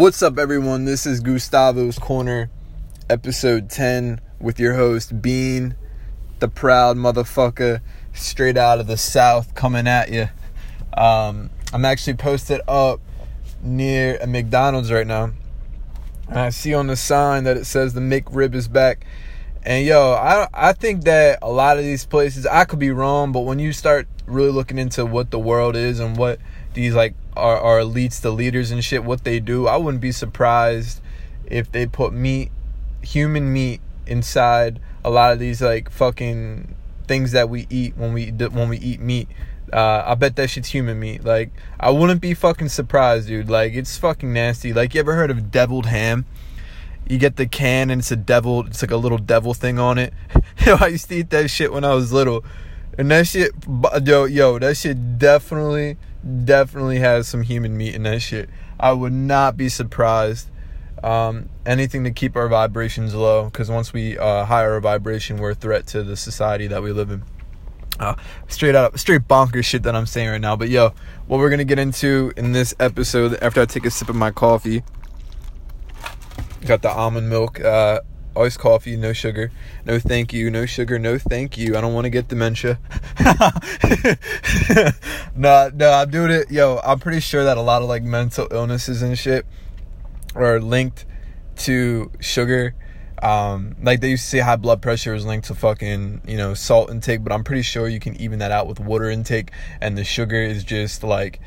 What's up, everyone? This is Gustavo's Corner, episode 10, with your host, Bean, the proud motherfucker, straight out of the South, coming at you. Um, I'm actually posted up near a McDonald's right now. And I see on the sign that it says the McRib is back. And yo, I I think that a lot of these places, I could be wrong, but when you start really looking into what the world is and what these like our, our elites, the leaders and shit, what they do, I wouldn't be surprised if they put meat, human meat, inside a lot of these like fucking things that we eat when we when we eat meat. Uh, I bet that shit's human meat. Like, I wouldn't be fucking surprised, dude. Like, it's fucking nasty. Like, you ever heard of deviled ham? You get the can and it's a devil. It's like a little devil thing on it. I used to eat that shit when I was little, and that shit, yo, yo, that shit definitely definitely has some human meat in that shit. I would not be surprised. Um, anything to keep our vibrations low, because once we uh, higher our vibration, we're a threat to the society that we live in. Uh, straight up, straight bonkers shit that I'm saying right now. But yo, what we're gonna get into in this episode after I take a sip of my coffee, got the almond milk. Uh, iced coffee, no sugar. No thank you, no sugar, no thank you. I don't want to get dementia. no, no, I'm doing it. Yo, I'm pretty sure that a lot of like mental illnesses and shit are linked to sugar. Um, like they used to say high blood pressure is linked to fucking, you know, salt intake, but I'm pretty sure you can even that out with water intake and the sugar is just like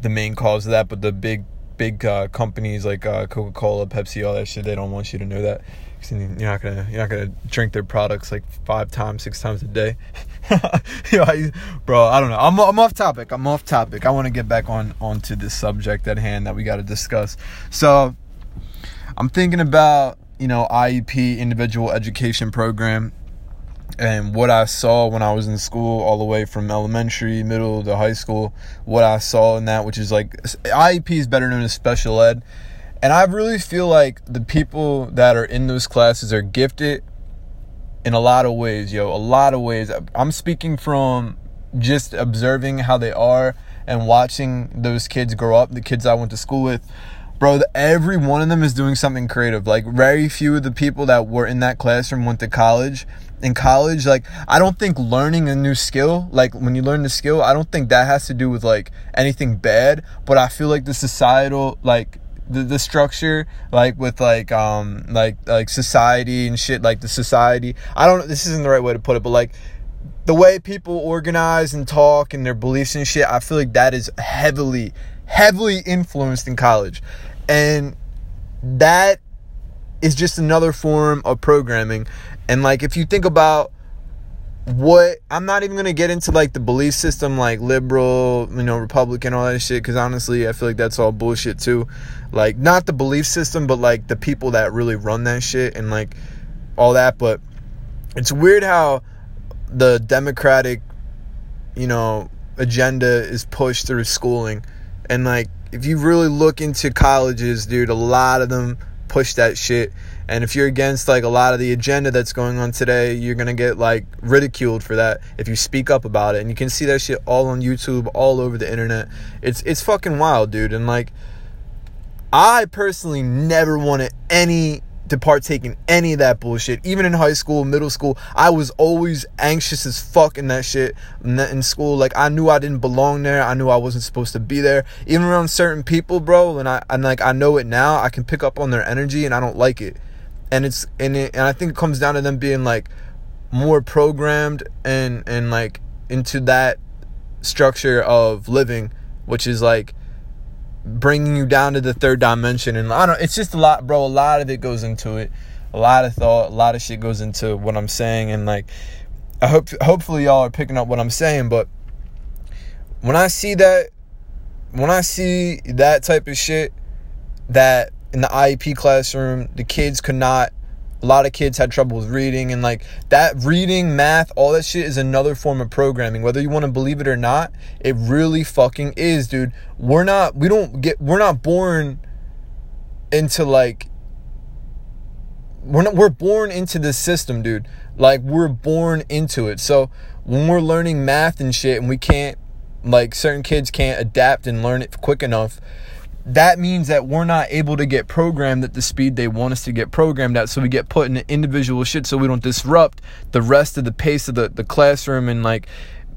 the main cause of that, but the big big uh, companies like uh, Coca-Cola, Pepsi, all that shit, they don't want you to know that you're not gonna you're not gonna drink their products like five times, six times a day. you I, bro, I don't know. I'm I'm off topic. I'm off topic. I want to get back on onto this subject at hand that we got to discuss. So, I'm thinking about you know IEP individual education program and what I saw when I was in school, all the way from elementary, middle to high school, what I saw in that, which is like IEP is better known as special ed and I really feel like the people that are in those classes are gifted in a lot of ways, yo. A lot of ways. I'm speaking from just observing how they are and watching those kids grow up, the kids I went to school with. Bro, every one of them is doing something creative. Like, very few of the people that were in that classroom went to college. In college, like, I don't think learning a new skill, like, when you learn the skill, I don't think that has to do with, like, anything bad. But I feel like the societal, like, the, the structure like with like um like like society and shit like the society i don't this isn't the right way to put it but like the way people organize and talk and their beliefs and shit i feel like that is heavily heavily influenced in college and that is just another form of programming and like if you think about what I'm not even gonna get into like the belief system, like liberal, you know, Republican, all that shit. Because honestly, I feel like that's all bullshit too. Like not the belief system, but like the people that really run that shit and like all that. But it's weird how the Democratic, you know, agenda is pushed through schooling, and like if you really look into colleges, dude, a lot of them push that shit and if you're against like a lot of the agenda that's going on today, you're gonna get like ridiculed for that if you speak up about it. And you can see that shit all on YouTube, all over the internet. It's it's fucking wild, dude. And like I personally never wanted any to partake in any of that bullshit. Even in high school, middle school, I was always anxious as fuck in that shit in school. Like I knew I didn't belong there. I knew I wasn't supposed to be there. Even around certain people, bro. And I and like I know it now. I can pick up on their energy, and I don't like it and it's and it, and I think it comes down to them being like more programmed and and like into that structure of living, which is like bringing you down to the third dimension. And I don't. It's just a lot, bro. A lot of it goes into it. A lot of thought. A lot of shit goes into what I'm saying. And like, I hope hopefully y'all are picking up what I'm saying. But when I see that, when I see that type of shit, that in the IEP classroom, the kids could not a lot of kids had trouble with reading and like that reading, math, all that shit is another form of programming. Whether you want to believe it or not, it really fucking is, dude. We're not we don't get we're not born into like we're not we're born into this system, dude. Like we're born into it. So when we're learning math and shit and we can't like certain kids can't adapt and learn it quick enough that means that we're not able to get programmed at the speed they want us to get programmed at. So we get put in individual shit so we don't disrupt the rest of the pace of the, the classroom and like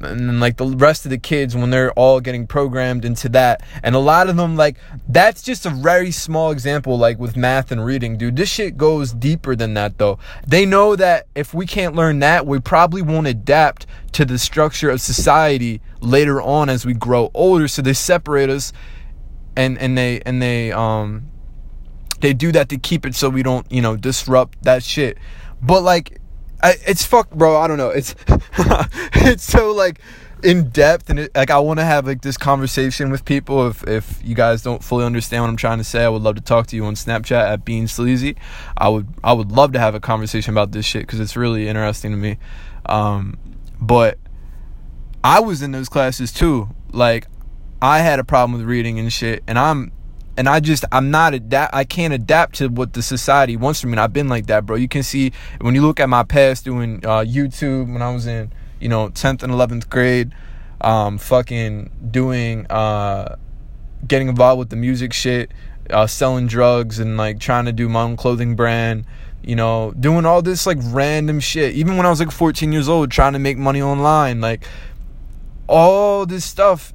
and like the rest of the kids when they're all getting programmed into that. And a lot of them like that's just a very small example like with math and reading dude. This shit goes deeper than that though. They know that if we can't learn that we probably won't adapt to the structure of society later on as we grow older. So they separate us and and they and they um they do that to keep it so we don't you know disrupt that shit. But like I, it's fuck bro. I don't know. It's it's so like in depth and it, like i want to have like this conversation with people. If if you guys don't fully understand what i'm trying to say i would love to talk to you on snapchat at Bean Sleazy. I would i would love to have a conversation about this shit because it's really interesting to me. Um but i was in those classes too. Like I had a problem with reading and shit, and I'm and I just I'm not adapt I can't adapt to what the society wants from me. And I've been like that, bro. You can see when you look at my past doing uh, YouTube when I was in you know 10th and 11th grade, um, fucking doing uh, getting involved with the music shit, uh, selling drugs and like trying to do my own clothing brand. You know, doing all this like random shit. Even when I was like 14 years old, trying to make money online, like all this stuff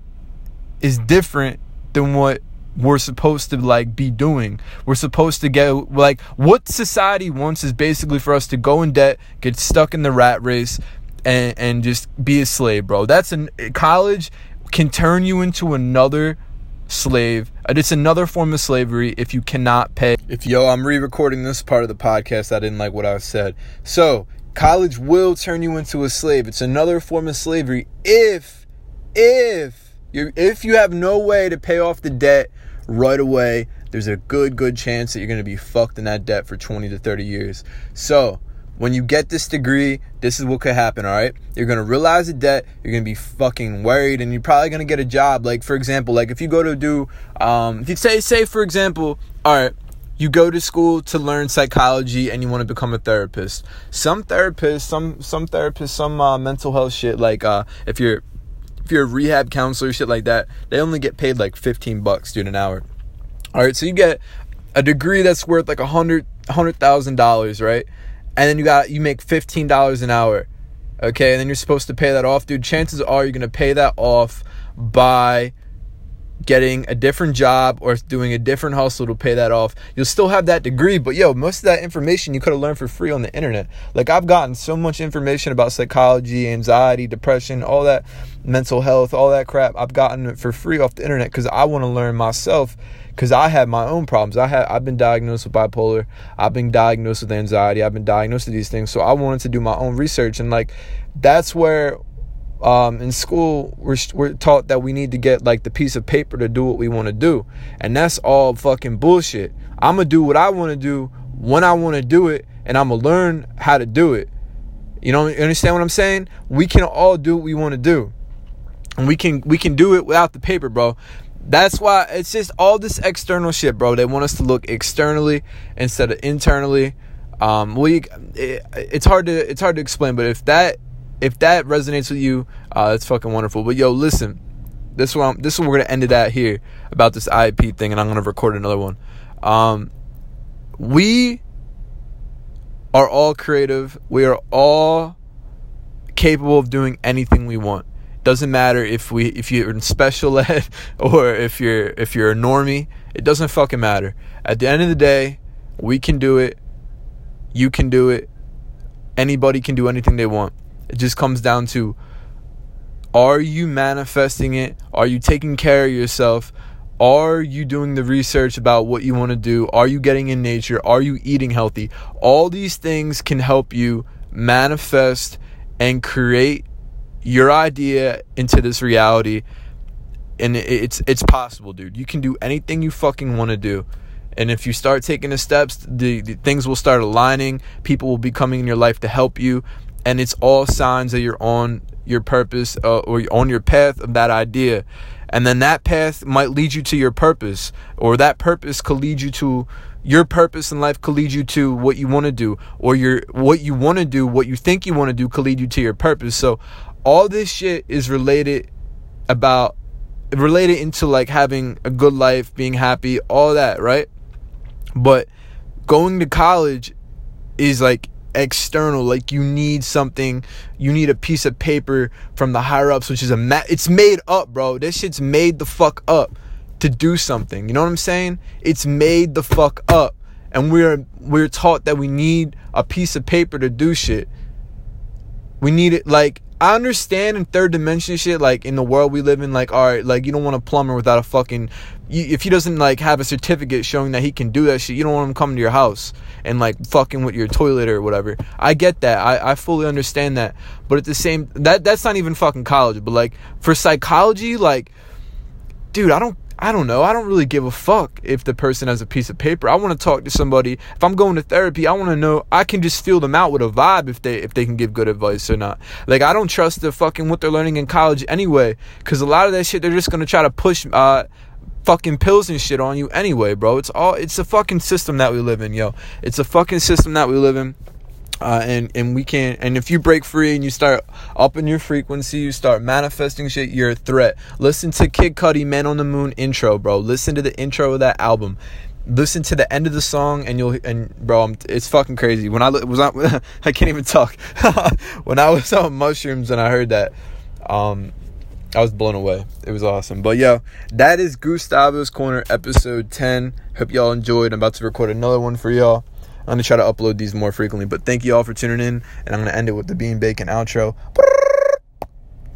is different than what we're supposed to like be doing. We're supposed to get like what society wants is basically for us to go in debt, get stuck in the rat race and and just be a slave, bro. That's an college can turn you into another slave. It's another form of slavery if you cannot pay. If yo, I'm re-recording this part of the podcast. I didn't like what I said. So, college will turn you into a slave. It's another form of slavery if if you if you have no way to pay off the debt right away, there's a good, good chance that you're going to be fucked in that debt for 20 to 30 years. So, when you get this degree, this is what could happen, all right? You're going to realize the debt, you're going to be fucking worried, and you're probably going to get a job. Like, for example, like if you go to do, um, if you say, say, for example, all right, you go to school to learn psychology and you want to become a therapist. Some therapists, some some therapists, some uh, mental health shit. Like uh, if you're if you're a rehab counselor, shit like that, they only get paid like 15 bucks, dude, an hour. All right, so you get a degree that's worth like a hundred hundred thousand dollars, right? And then you got you make fifteen dollars an hour, okay? And then you're supposed to pay that off, dude. Chances are you're gonna pay that off by getting a different job or doing a different hustle to pay that off. You'll still have that degree, but yo, most of that information you could have learned for free on the internet. Like I've gotten so much information about psychology, anxiety, depression, all that mental health, all that crap. I've gotten it for free off the internet cuz I want to learn myself cuz I have my own problems. I have I've been diagnosed with bipolar. I've been diagnosed with anxiety. I've been diagnosed with these things. So I wanted to do my own research and like that's where um, in school we're, we're taught that we need to get like the piece of paper to do what we want to do. And that's all fucking bullshit. I'm gonna do what i want to do when i want to do it and i'm gonna learn how to do it. You know you understand what i'm saying? We can all do what we want to do. And we can we can do it without the paper bro. That's why it's just all this external shit bro. They want us to look externally instead of internally. Um we it, it's hard to it's hard to explain but if that if that resonates with you, uh, that's fucking wonderful. But yo, listen, this one, this one we're gonna end it at here about this IEP thing, and I'm gonna record another one. Um, we are all creative. We are all capable of doing anything we want. Doesn't matter if we if you're in special ed or if you're if you're a normie. It doesn't fucking matter. At the end of the day, we can do it. You can do it. Anybody can do anything they want. It just comes down to are you manifesting it? Are you taking care of yourself? Are you doing the research about what you want to do? Are you getting in nature? Are you eating healthy? All these things can help you manifest and create your idea into this reality. And it's it's possible, dude. You can do anything you fucking want to do. And if you start taking the steps, the, the, things will start aligning. People will be coming in your life to help you and it's all signs that you're on your purpose uh, or on your path of that idea and then that path might lead you to your purpose or that purpose could lead you to your purpose in life could lead you to what you want to do or your what you want to do what you think you want to do could lead you to your purpose so all this shit is related about related into like having a good life, being happy, all that, right? But going to college is like external like you need something you need a piece of paper from the higher ups which is a ma- it's made up bro. This shit's made the fuck up to do something you know what i'm saying? It's made the fuck up and we're we're taught that we need a piece of paper to do shit. We need it like I understand in third dimension shit, like in the world we live in, like, all right, like you don't want a plumber without a fucking, you, if he doesn't like have a certificate showing that he can do that shit, you don't want him coming to your house and like fucking with your toilet or whatever. I get that. I, I fully understand that. But at the same, that that's not even fucking college. But like for psychology, like, dude, I don't I don't know. I don't really give a fuck if the person has a piece of paper. I want to talk to somebody. If I'm going to therapy, I want to know. I can just feel them out with a vibe if they if they can give good advice or not. Like I don't trust the fucking what they're learning in college anyway, because a lot of that shit they're just gonna try to push uh fucking pills and shit on you anyway, bro. It's all it's a fucking system that we live in, yo. It's a fucking system that we live in. Uh, and and we can't and if you break free and you start upping your frequency you start manifesting shit you're a threat. Listen to kid cudi man on the moon intro bro. Listen to the intro of that album. Listen to the end of the song and you'll and bro I'm, it's fucking crazy. When i was on i can't even talk. When i was on mushrooms and i heard that um i was blown away. It was awesome. But yo that is gustavo's corner episode 10 hope y'all enjoyed. I'm about to record another one for y'all I'm gonna try to upload these more frequently. But thank you all for tuning in, and I'm gonna end it with the bean bacon outro.